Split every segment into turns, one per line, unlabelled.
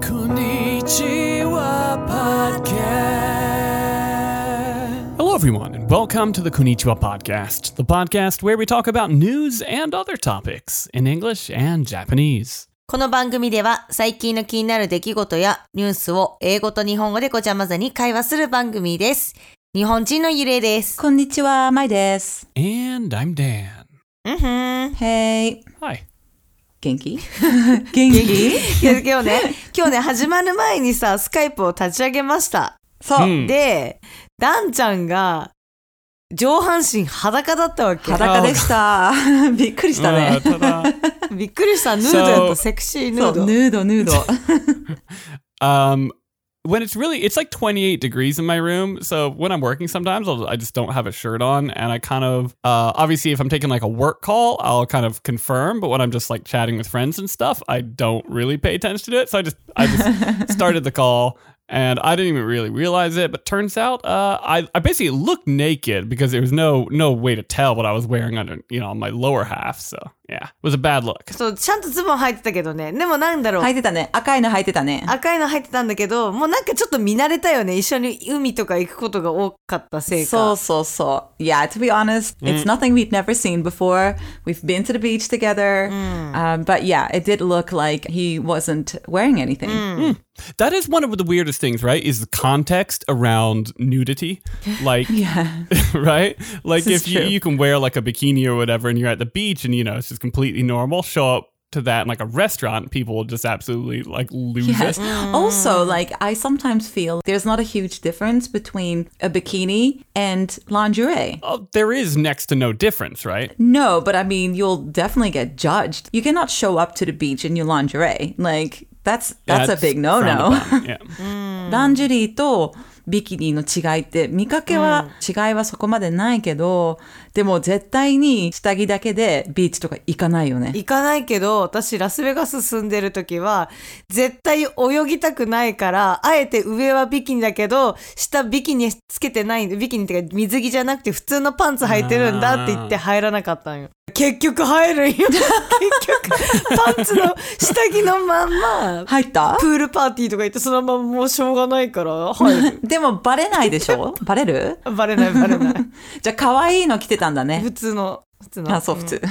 Konnichiwa Podcast. Hello, everyone, and welcome to the Konnichiwa Podcast, the podcast where we talk about news and other topics in English and Japanese.
この番組では最近の気になる出来事やニュースを英語と日本語でごちゃ混ぜに会話する番組です。日本人のゆれいです。
こんにちは、まいです。
And I'm Dan.
うんふん。
Hey!
Hi.
元気？元気？
いや今日ね、今日ね、始まる前にさ、スカイプを立ち上げました。
そう、
うん
で、ダンちゃんが上半身裸だったわけ。
裸でした。びっくりしたね。
Uh.
びっくりした。ヌードやった、
So-
セクシーヌード。
ヌード、ヌード。
um, when it's really, it's like 28 degrees in my room. So when I'm working, sometimes I'll, I just don't have a shirt on, and I kind of, uh, obviously, if I'm taking like a work call, I'll kind of confirm. But when I'm just like chatting with friends and stuff, I don't really pay attention to it. So I just, I just started the call. And I didn't even really realize it, but turns out uh, I, I basically looked naked because there was no no way to tell what I was wearing under you know on my lower half. So yeah, it was a bad look.
そう、ちゃんとズボン履いてたけどね。でもなんだろう。
履いてたね。赤いの履いてたね。
赤いの入ってたんだけど、もうなんかちょっと見慣れたよね。一緒に海とか行くことが多かったせいか。
そうそうそう。Yeah, to be honest, it's nothing we'd never seen before. We've been to the beach together. Um, but yeah, it did look like he wasn't wearing anything.
That is one of the weirdest things, right? Is the context around nudity. Like,
Yeah.
right? Like,
This
if
is
you,
true.
you can wear like a bikini or whatever and you're at the beach and, you know, it's just completely normal, show up to that in like a restaurant, people will just absolutely like lose
yes.
it.
Also, like I sometimes feel there's not a huge difference between a bikini and lingerie.
Oh, there is next to no difference, right?
No, but I mean, you'll definitely get judged. You cannot show up to the beach in your lingerie. Like that's that's, that's a big
no-no. Yeah.
Lingerie とビキニの違いって見かけは、違いはそこまでないけど、でも絶対に下着だけでビーチとか行かないよね。
行かないけど、私ラスベガス住んでる時は、絶対泳ぎたくないから、あえて上はビキニだけど、下ビキニつけてないビキニってか水着じゃなくて普通のパンツ履いてるんだって言って入らなかったんよ。結局入るんよ。結局、パンツの下着のまんま、
入った
プールパーティーとか行ってそのままもうしょうがないから入る。
でもバレないでしょバレる
バレないバレない。
じゃあ可愛いの着てたんだね。
普通の、普通の。
あ、そう、普通。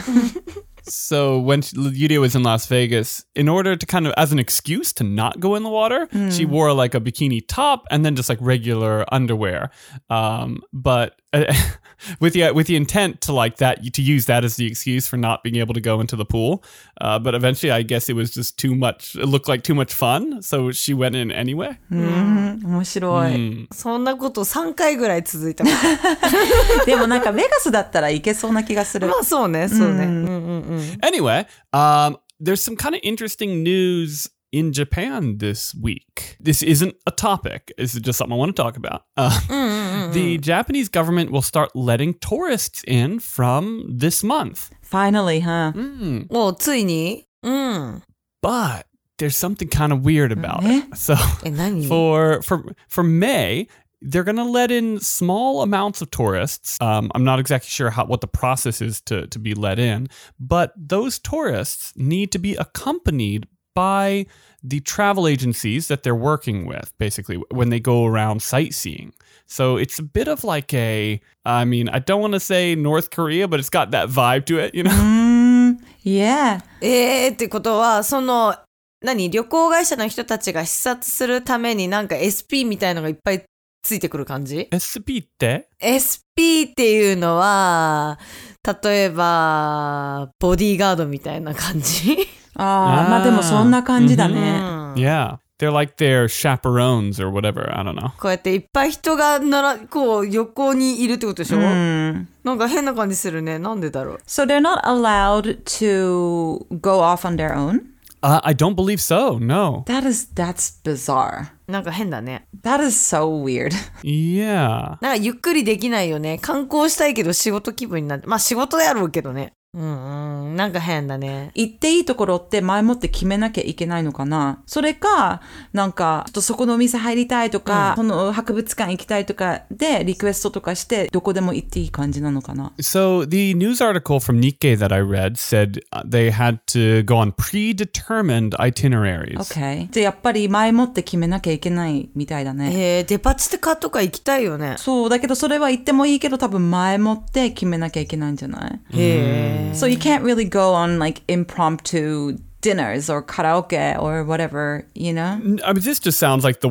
So when she, Yuria was in Las Vegas, in order to kind of as an excuse to not go in the water, she wore like a bikini top and then just like regular underwear. Um, but uh, with the with the intent to like that to use that as the excuse for not being able to go into the pool. Uh, but eventually, I guess it was just too much. It looked like too much fun, so she went in anyway.
面白い。
そんなこと3回ぐらい続いたこと。
でもなんかベガスだったらいけそうな気がする
ま。あそうね、そうね。うんうんうん。
Anyway, um, there's some kind of interesting news in Japan this week. This isn't a topic. This is just something I want to talk about. Uh, The Japanese government will start letting tourists in from this month.
Finally, huh?
もうついにうん。
But there's something kind of weird about it. So
え、何
for for for May, they're going to let in small amounts of tourists. Um, I'm not exactly sure how what the process is to to be let in, but those tourists need to be accompanied by the travel agencies that they're working with, basically when they go around sightseeing. So it's a bit of like a, I mean, I don't want to say North Korea, but it's got that vibe to it, you know.
うーん。Yeah.
えー、ってことは、その、何旅行会社の人たちが視察するためになんか SP みたいのがいっぱいついてくる感じ
Espite.
?SP っていうのは、例えば、ボディーガードみたいな感じ
ああ、まあでもそんな感じだね。
Yeah. They're like their chaperones or whatever. I don't know.
こうやっていっぱい人がなら、こう、横にいるってことでしょ、
うん。
なんか変な感じするね。なんでだろう
So they're not allowed to go off on their own?
Uh, I don't believe so. No.
That is, that's bizarre.
なんか変だね。
That is so weird.
Yeah.
なんかゆっくりできないよね。観光したいけど仕事気分になって。まあ仕事やろうけどね。うんうん。なんか変だね。
行っていいところって前もって決めなきゃいけないのかなそれか、なんか、ちょっとそこのお店入りたいとか、その博物館行きたいとかでリクエストとかして、どこでも行っていい感じなのかな
So the news article from Nikkei that I read said uh, they had to go on predetermined itineraries.
?OK。じゃあやっぱり前もって決めなきゃいけないみたいだね。
えー、デパ地下とか行きたいよね。
そう、だけどそれは行ってもいいけど多分前もって決めなきゃいけないんじゃない？
へえ。
So you can't really go on like impromptu dinners or karaoke or whatever, you know?
I mean, this just sounds like the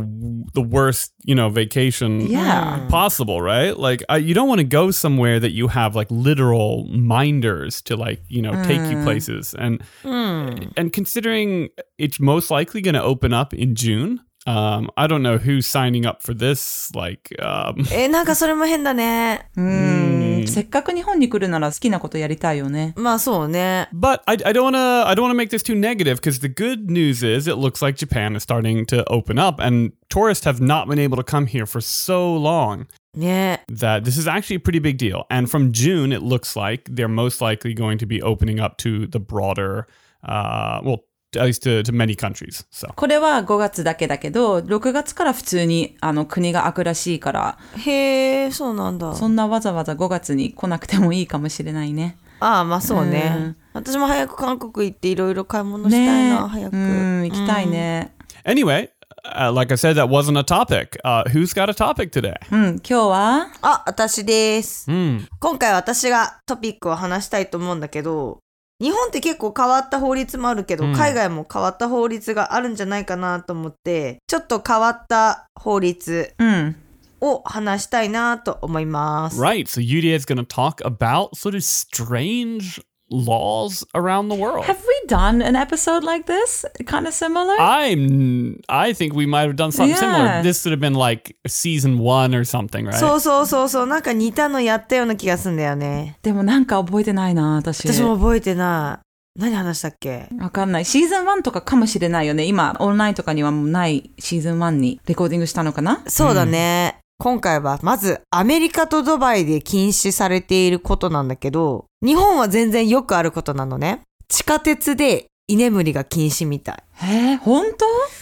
the worst, you know, vacation
Yeah.
possible, right? Like, I, you don't want to go somewhere that you have like literal minders to like, you know, take you mm. places, and hmm. and considering it's most likely going to open up in June. Um, I don't know who's signing up for this. Like, um,
えー、なんかそれも変だね。
うん。せっかく日本に来るなら好きなことやりたいよね。
まあそうね。
But I, I don't want to I don't want to make this too negative because the good news is it looks like Japan is starting to open up and tourists have not been able to come here for so long
ね
that this is actually a pretty big deal. And from June, it looks like they're most likely going to be opening up to the broader, uh, well, at least to, to many countries. So
これは5月だけだけど、6月から普通にあの国が開くらしいから、
へえ、そうなんだ。
そんなわざわざ5月に来なくてもいいかもしれないね。
ああ、まあそうね。
うん
私も早く韓国行っていろいろ買い物したいな、早く。
うん、行きたいね。
anyway, uh, like I said, that wasn't a topic. Uh, who's got a topic today?
うん、今日は、
あ、私です。
Hmm.
今回私がトピックを話したいと思うんだけど、日本って結構変わった法律もあるけど、
うん
海外も変わった法律があるんじゃないかなと思って、ちょっと変わった法律
うん。
を話したいなと思います。
Right. So Yudia is going to talk about sort of strange laws around the world.
Have we done an episode like this? Kind of similar?
I'm. I think we might have done something similar.
Yeah.
This would have been like season one or something, right?
そうそうそうそう、なんか似たのやったような気がするんだよね。
でもなんか覚えてないな、私。
私も覚えてない。何話したっけ
わかんない。シーズン1とかかもしれないよね。今、オンラインとかにはもうないシーズン1にレコーディングしたのかな
そうだね。今回はまずアメリカとドバイで禁止されていることなんだけど、日本は全然よくあることなのね。地下鉄で居眠りが禁止みたい。
えー、本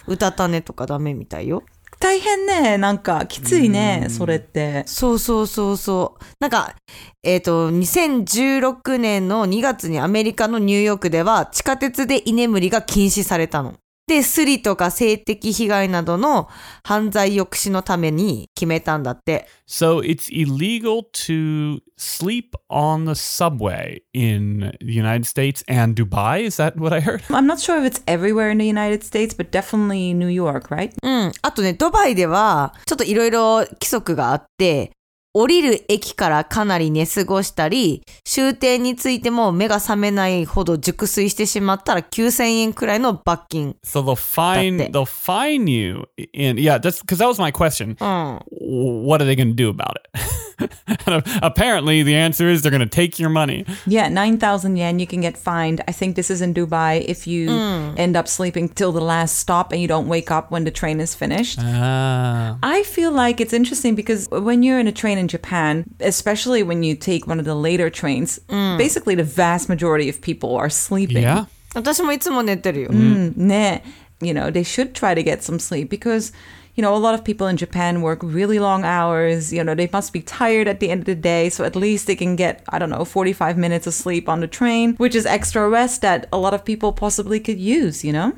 当？
うたた寝とかダメみたいよ。
大変ね。なんか、きついね、それって。
そうそうそうそう。なんか、えっ、と、2016年の2月にアメリカのニューヨークでは地下鉄で居眠りが禁止されたの。で、スリとか性的被害などの犯罪抑止のために決めたんだって。
So it's illegal to sleep on the subway in the United States and Dubai. Is that what I heard?
I'm not sure if it's everywhere in the United States, but definitely New York, right?
うん。あとね、ドバイでは、ちょっといろいろ規則があって、降りる駅からかなり寝過ごしたり、終点についても目が覚めないほど熟睡してしまったら9000円くらいの罰金。
So they'll fine they'll fine you in yeah that's because that was my question.
うん。
What are they going to do about it? and apparently the answer is they're going to take your money.
Yeah, 9,000 yen, you can get fined. I think this is in Dubai if you end up sleeping till the last stop and you don't wake up when the train is finished.
Ah.
I feel like it's interesting because when you're in a train in Japan, especially when you take one of the later trains, basically the vast majority of people are sleeping.
Yeah.
私もいつも寝てるよ。
Mm, ne. You know, they should try to get some sleep because, you know, a lot of people in Japan work really long hours. You know, they must be tired at the end of the day. So at least they can get, I don't know, 45 minutes of sleep on the train, which is extra rest that a lot of people possibly could use, you know?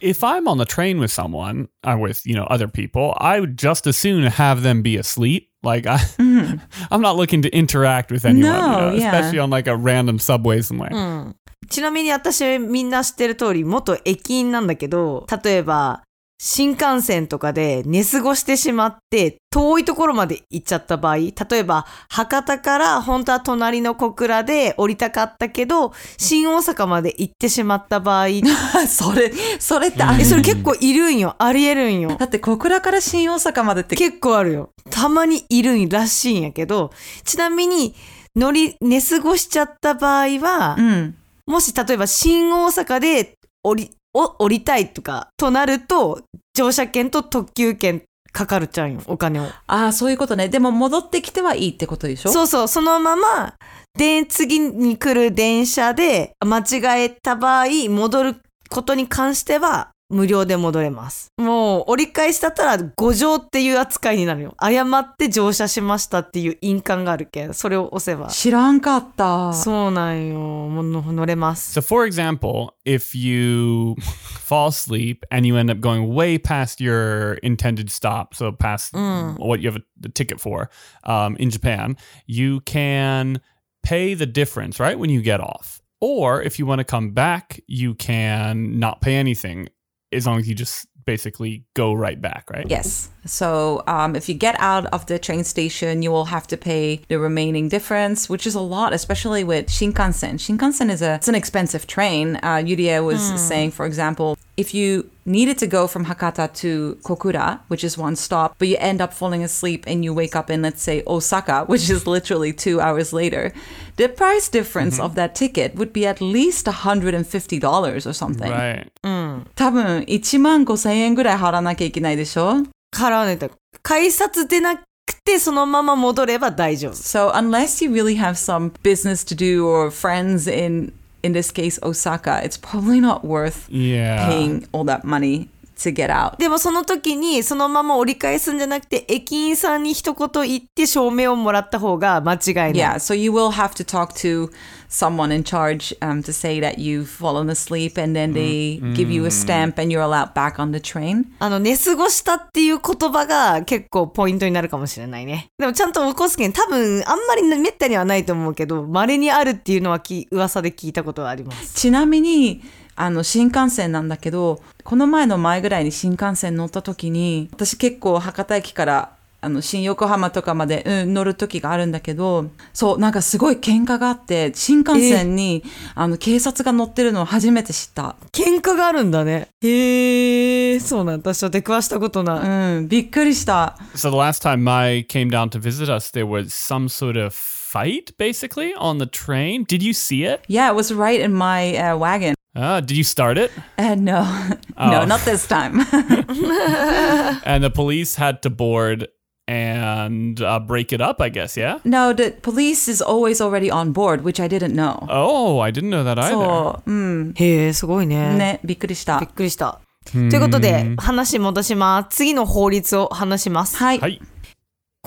If I'm on the train with someone, or with, you know, other people, I would just as soon have them be asleep. Like I, I'm not looking to interact with anyone, you
No,
know,
yeah.
especially on like a random subway somewhere.
ちなみに私みんな知ってる通り元駅員なんだけど、例えば 新幹線とかで寝過ごしてしまって遠いところまで行っちゃった場合、例えば博多から本当は隣の小倉で降りたかったけど、新大阪まで行ってしまった場合、
それ、それってあ
え、それ結構いるんよ。ありえるんよ。
だって小倉から新大阪までって
結構あるよ。たまにいるんらしいんやけど、ちなみに乗り、寝過ごしちゃった場合は、
うん。
もし例えば新大阪で降り、お降りたいとか、となると、乗車券と特急券かかるちゃうんよ、お金を。
ああ、そういうことね。でも戻ってきてはいいってことでしょ？
そうそう、そのまま、で、次に来る電車で間違えた場合、戻ることに関しては、無料で戻れます。もう、折り返しだったら、誤乗っていう扱いになるよ。誤って乗車しましたっていう印鑑があるけん、それを押せば。
知らんかった。
そうなんよ。もう乗れます。
So, for example, if you fall asleep and you end up going way past your intended stop, so past what you have a, the ticket for um, in Japan, you can pay the difference, right, when you get off. Or if you want to come back, you can not pay anything as long as you just basically go right back, right?
Yes. So um, if you get out of the train station, you will have to pay the remaining difference, which is a lot, especially with Shinkansen. Shinkansen is a it's an expensive train. Uh, Yuria was saying, for example, if you needed to go from Hakata to Kokura, which is one stop, but you end up falling asleep and you wake up in, let's say, Osaka, which is literally two hours later, the price difference of that ticket would be at least $150 or something.
Right.
多分1万5000円ぐらい払わなきゃいけないでしょ
払わないと。改札でなくて、そのまま戻れば大丈夫。
So unless you really have some business to do or friends in in this case Osaka, it's probably not worth
Yeah.
paying all that money to get out.
でもその時にそのまま折り返すんじゃなくて駅員さんに一言言って証明をもらった方が間違いない。
Yeah, so you will have to talk to someone in charge um, to say that you've fallen asleep and then they give you a stamp and you're allowed back on the train.
あの、寝過ごしたっていう言葉が結構ポイントになるかもしれないね。でもちゃんと起こすけん多分あんまりめったにはないと思うけど、稀にあるっていうのはき噂で聞いたことはあります。
ちなみにあの新幹線なんだけどこの前の前ぐらいに新幹線乗った時に私結構博多駅からあの新横浜とかまで、うん、乗る時があるんだけどそうなんかすごい喧嘩があって新幹線に、あの警察が乗ってるのを初めて知った。
喧嘩があるんだね。へえ、そうなんだ。私は出くわしたことない。
うん、びっくりした。
So the last time Mai came down to visit us, there was some sort of fight basically on the train. Did you see it?
Yeah, it was right in my uh, wagon.
Uh, did you start it?
Uh, no, no, not this time.
And the police had to board and uh, break it up, I guess, yeah?
no, the police is always already on board, which I didn't know.
Oh, I didn't know that either.
そう、うん、
へえ、すごいね。
ね、びっくりした
びっ。くりした。ということで、話戻します。次の法律を話します。
はい。
はい。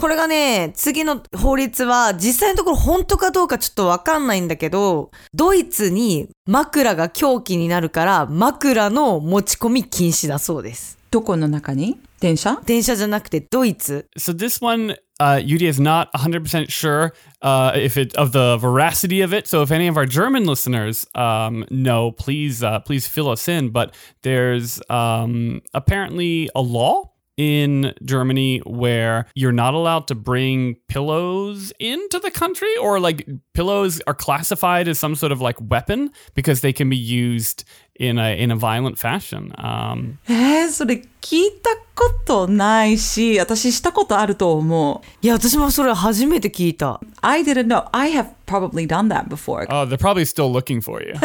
これがね、次の法律は実際のところ本当かどうかちょっとわかんないんだけど、ドイツに枕が凶器になるから枕の持ち込み禁止だそうです。
どこの中に電車
電車じゃなくてドイツ。
So this one, uh, Yudi is not 100% sure uh, if it of the veracity of it. So if any of our German listeners um, know, please uh, please fill us in. But there's um, apparently a law in Germany where you're not allowed to bring pillows into the country, or like pillows are classified as some sort of like weapon because they can be used in a in a violent fashion. Um,
えー、それ聞いたことないし、私したことあると思う。
いや、私もそれ初めて聞いた。
I didn't know. I have probably done that before.
oh, they're probably still looking for you.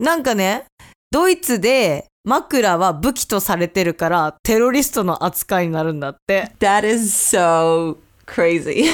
なんかね、ドイツで 枕は武器とされてるからテロリストの扱いになるんだって。
That is so crazy.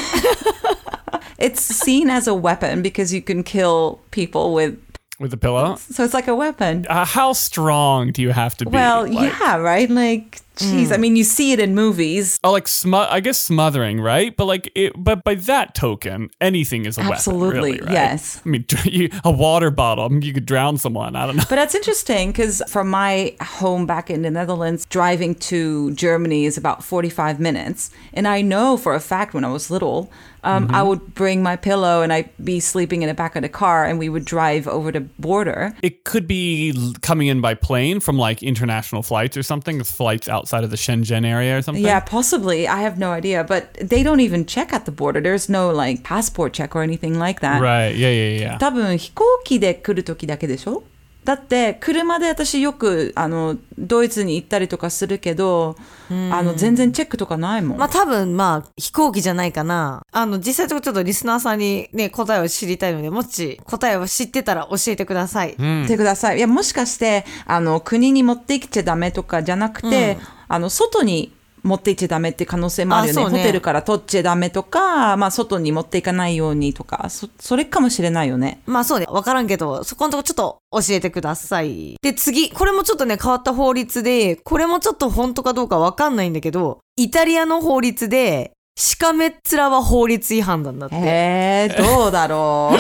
it's seen as a weapon because you can kill people with.
With a pillow?
So it's like a weapon.
Uh, how strong do you have to be?
Well,
Like-
yeah, right? Like, jeez. I mean, you see it in movies.
Oh, like smo- I guess smothering, right? But like, it, but by that token, anything is a
Absolutely,
weapon. Absolutely, right?
yes.
I mean, you, a water bottle, I mean, you could drown someone. I don't know.
But that's interesting because from my home back in the Netherlands, driving to Germany is about 45 minutes. And I know for a fact when I was little, um, I would bring my pillow and I'd be sleeping in the back of the car and we would drive over the border.
It could be coming in by plane from like international flights or something. Flights outside of the Shenzhen area or something.
Yeah, possibly. I have no idea. But they don't even check at the border. There's no like passport check or anything like that.
Right. Yeah. Yeah. Yeah.
多分飛行機で来る時だけでしょ だって車で私よくあのドイツに行ったりとかするけど、あの全然チェックとかないもん。
まあ多分まあ飛行機じゃないかな。あの実際とちょっとリスナーさんにね答えを知りたいので、もし答えを知ってたら教えてください。
てください。いや、もしかして、あの、国に持ってきちゃダメとかじゃなくて、あの、外に持っていっちゃダメって可能性もあるよね。
ね
ホテルから取っちゃダメとか、まあ、外に持っていかないようにとか、そ、それかもしれないよね。
まあそうね、わからんけど、そこのとこちょっと教えてください。で次、これもちょっとね変わった法律で、これもちょっと本当かどうかわかんないんだけど、イタリアの法律で、しかめっ面は法律違反なんだって。
えー、どうだろう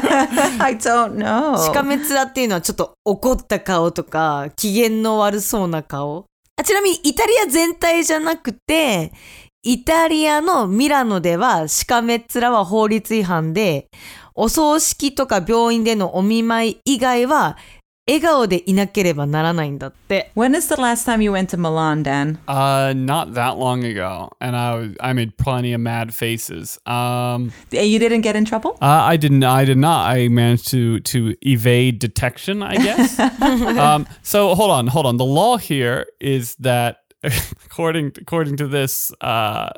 ?I don't know.
しかめっ面っていうのはちょっと怒った顔とか、機嫌の悪そうな顔。あちなみにイタリア全体じゃなくて、イタリアのミラノではしかめっ面は法律違反で、お葬式とか病院でのお見舞い以外は、笑顔でいなければならないんだって。
When is the last time you went to Milan, Dan?
Uh, not that long ago, and I was I made plenty of mad faces. Um,
And You didn't get in trouble?
uh, I didn't. I did not. I managed to to evade detection. I guess. um, so hold on, hold on. The law here is that. According according to this uh,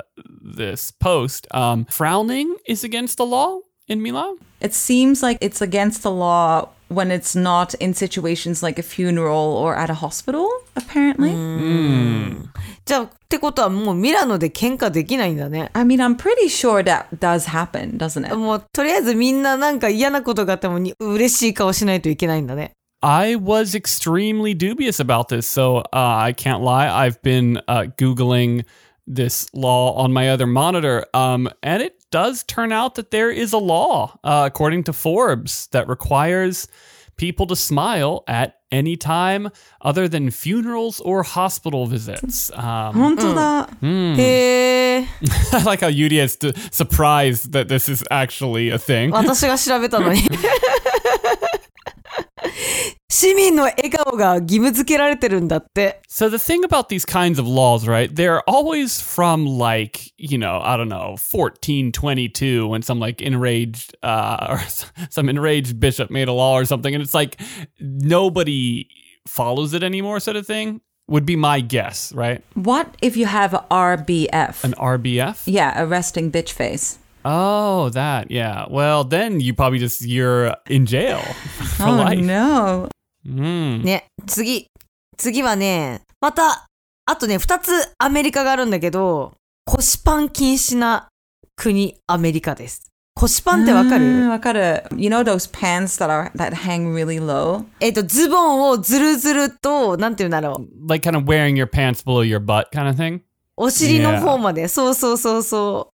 this post, um, frowning is against the law in Milan.
It seems like it's against the law when it's not in situations like a funeral or at a hospital, apparently.
じゃあ、ってことはもうミラノで喧嘩できないんだね。
I mean, I'm pretty sure that does happen, doesn't it?
もうとりあえずみんななんか嫌なことがあってもに嬉しい顔しないといけないんだね。
I was extremely dubious about this, so uh, I can't lie. I've been uh, googling this law on my other monitor. Um, and it does turn out that there is a law, uh, according to Forbes, that requires people to smile at any time other than funerals or hospital visits. Um,
mm.
I like how Yuya is surprised that this is actually a thing.
私が調べたのに。市民の笑顔が義務付けられてるんだって。
So the thing about these kinds of laws, right? They're always from like, you know, I don't know, 1422 when some like enraged uh or s- some enraged bishop made a law or something and it's like nobody follows it anymore sort of thing would be my guess, right?
What if you have a RBF?
An RBF?
yeah, a resting bitch face.
Oh, that. Yeah. Well, then you probably just you're in jail for
Oh
life.
no.
うん。
ね、次。次はね、また、あとね、二つアメリカがあるんだけど、腰パン禁止な国、アメリカです。腰パンってわかる、
うんわかる。You know those pants that are that hang really low?
えっと、ズボンをずるずると、なんていうんだろう。
Like kind of wearing your pants below your butt kind of thing.
お尻の方まで。そうそうそうそう。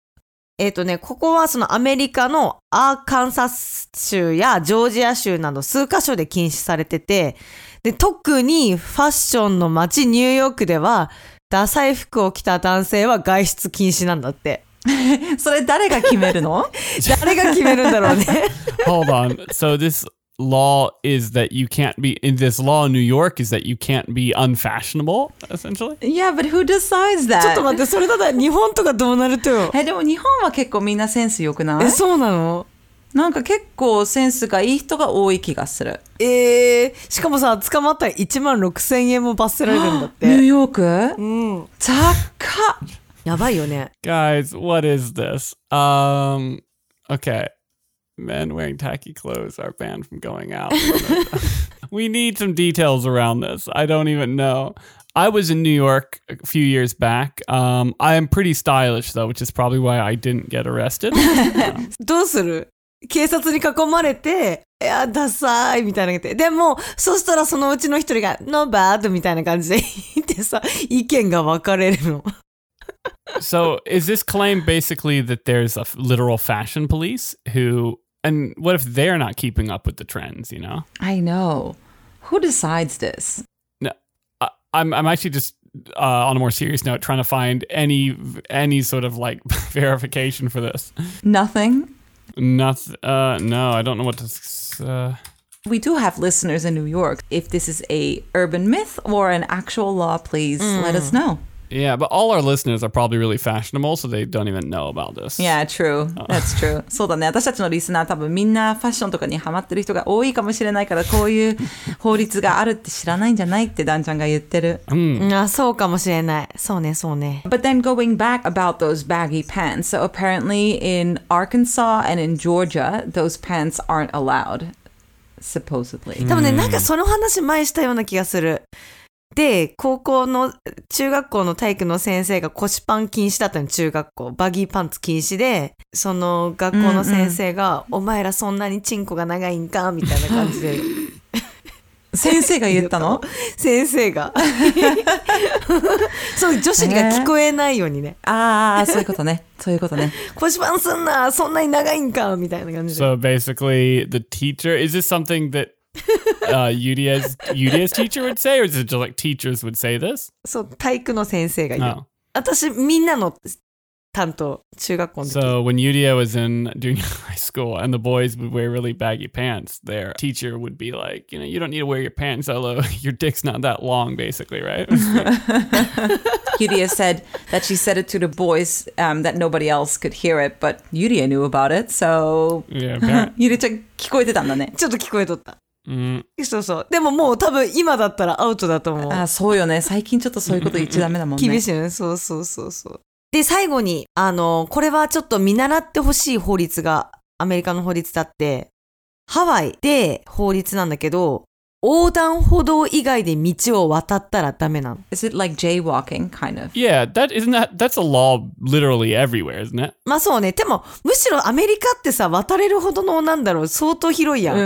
えっ、とね、ここはそのアメリカのアーカンサス州やジョージア州など数カ所で禁止されてて、で、特にファッションの街ニューヨークでは、ダサい服を着た男性は外出禁止なんだって。
それ誰が決めるの？
誰が決めるんだろうね。
Hold on. So this law is that you can't be in this law in New York is that you can't be unfashionable essentially.
Yeah, but who decides
ちょっ
that?
と待って、それだったら日本とかどうなるとよ。
え、でも日本は結構みんなセンス良くな
え、
い
そうなの
なんか結構センスがいい人が多い気がする。
えー、しかもさ、捕まったら1万6千円も罰せられるんだっ
ニュー
て。
ヨーク
うん。
高っ
やばいよね。
Guys, what is this? Um okay. Men wearing tacky clothes are banned from going out. we need some details around this. I don't even know. I was in New York a few years back. Um, I am pretty stylish though, which is probably why I didn't get arrested.
どうする警察に囲まれて、いや、ダサいみたいなの言って。でも、そしたらそのうちの一人が、No bad みたいな感じで言ってさ、意見が分かれるの。
so is this claim basically that there's a f- literal fashion police who and what if they're not keeping up with the trends you know
I know. Who decides this?
no I, i'm i'm actually just uh, on a more serious note trying to find any any sort of like verification for this
Nothing?
nothing uh no i don't know what to s- uh
We do have listeners in New York. If this is a urban myth or an actual law, please let us know.
Yeah, but all our listeners are probably really fashionable, so they don't even know about this.
Yeah, true. That's true. そうだね。私たちのリスナー多分みんなファッションとかにハマってる人が多いかもしれないから、こういう法律があるって知らないんじゃないってダンちゃんが言ってる。
うんあそうかもしれないそうねそうね
But then going back about those baggy pants, so apparently in Arkansas and in Georgia, those pants aren't allowed, supposedly.
多分ねなんかその話前したような気がする で高校の中学校の体育の先生が腰パン禁止だったの中学校バギーパンツ禁止でその学校の先生が「お前らそんなにチンコが長いんか?」みたいな感じで
先生が言ったの？
先生が そう女子が聞こえないようにね
ああ、そういうことね。そういうことね。
「腰パンすんなそんなに長いんか?」みたいな感じで
So basically, the teacher is this something that uh, Yudia's Yudia's teacher would say, or is it just like teachers would say this?
そう体育の先生がいる、
Oh,
私みんなの担当中学校の時
so when Yudia was in junior high school and the boys would wear really baggy pants, their teacher would be like, you know, you don't need to wear your pants so low. Your dick's not that long, basically, right?
Yuria said that she said it to the boys um, that nobody else could hear it, but Yuria knew about it, so
yeah. apparent-
ゆりちゃん聞こえてたんだね。
ちょっと聞こえとった。
Mm,
そうそう。でももう多分今だったらアウトだと思う。
あそうよね。最近ちょっとそういうこと言っちゃダメだもんね。
厳しいよね。そうそうそうそう。で、最後に、あの、これはちょっと見習ってほしい法律が、アメリカの法律だって、ハワイで法律なんだけど、横断歩道以外で道を渡ったらダメなの
？Is it like jaywalking, kind of?
yeah, that isn't that that's a law literally everywhere, isn't it?
まあそうね。でも、むしろアメリカってさ、渡れるほどの、なんだろう、相当広いやん。
う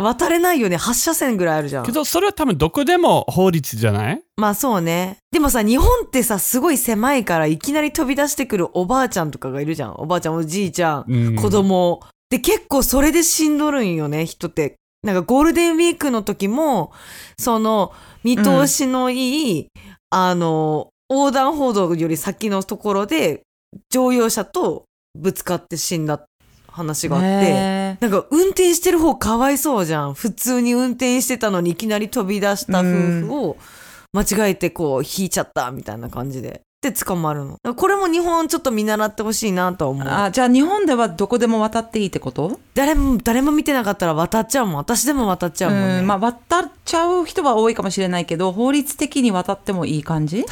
ん。
渡れないよね。8車線ぐらいあるじゃん。
けどそれは多分どこでも法律じゃない？
まあそうね。でもさ、日本ってさ、すごい狭いから、いきなり飛び出してくるおばあちゃんとかがいるじゃん。おばあちゃん、おじいちゃん、
うん
子供。で、結構それでしんどるんよね、人って。なんかゴールデンウィークの時も、その、見通しのいい、あの、横断歩道より先のところで、乗用車とぶつかって死んだ話があって。なんか運転してる方かわいそうじゃん。普通に運転してたのにいきなり飛び出した夫婦を間違えてこう引いちゃったみたいな感じで。で捕まるの。これも日本ちょっと見習ってほしいなとは思う。
あじゃあ日本ではどこでも渡っていいってこと？
誰も、誰も見てなかったら渡っちゃうもん。私でも渡っちゃうもんね。
うん、まあ渡っちゃう人は多いかもしれないけど、法律的に渡ってもいい感じ？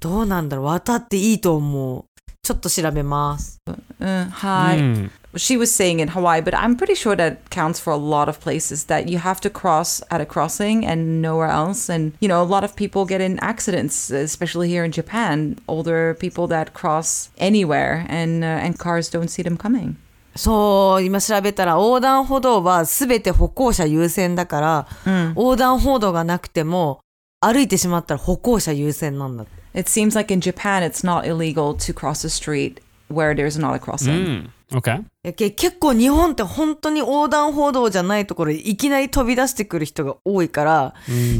どうなんだろう渡っていいと思う。ちょっと調べます。
うん、はい。
うん。
She was saying in Hawaii, but I'm pretty sure that counts for a lot of places that you have to cross at a crossing and nowhere else. And, you know, a lot of people get in accidents, especially here in Japan. Older people that cross anywhere and, uh, and cars don't see them coming.
そう、今調べたら横断歩道はすべて歩行者優先だから、横断歩道がなくても歩いてしまったら歩行者優先なんだって。
It seems like in Japan, it's not illegal to cross a street where there's not a crossing.
Mm, okay.
やけ結構日本って本当に横断歩道じゃないところでいきなり飛び出してくる人が多いから、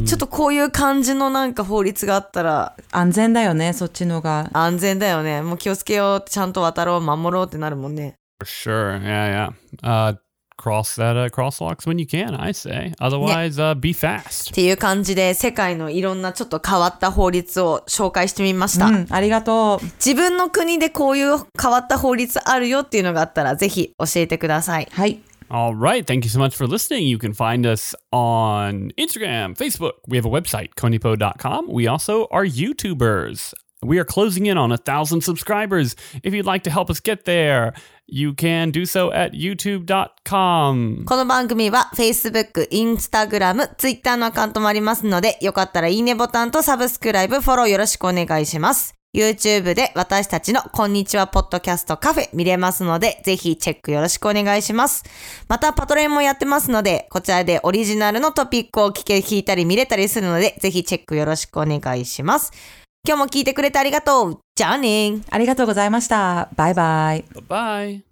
ちょっとこういう感じのなんか法律があったら
安全だよね、そっちのが。
安全だよね。もう気をつけよう、ちゃんと渡ろう、守ろうってなるもんね。
For sure. Yeah, yeah. Uh, cross that uh, crosswalks when you can, I say. Otherwise, uh, be
っ
fast.
ていう感じで世界のいろんなちょっと変わった法律を紹介してみました。
うん、ありがとう。
自分の国でこういう変わった法律あるよっていうのがあったらぜひ教えてください。
はい。
All right. Thank you so much for listening. You can find us on Instagram, Facebook. We have a website, konipo.com. We also are YouTubers. We are closing in on a thousand subscribers. If you'd like to help us get there, you can do so at youtube.com.
この番組は Facebook、Instagram、Twitter のアカウントもありますので、よかったらいいねボタンとサブスクライブ、フォローよろしくお願いします。YouTube で私たちのこんにちはポッドキャストカフェ見れますので、ぜひチェックよろしくお願いします。またパトレンもやってますので、こちらでオリジナルのトピックを聞け、聞いたり見れたりするので、ぜひチェックよろしくお願いします。今日も聞いてくれてありがとう。じゃあねー。
ありがとうございました。バイバイ。
Bye bye.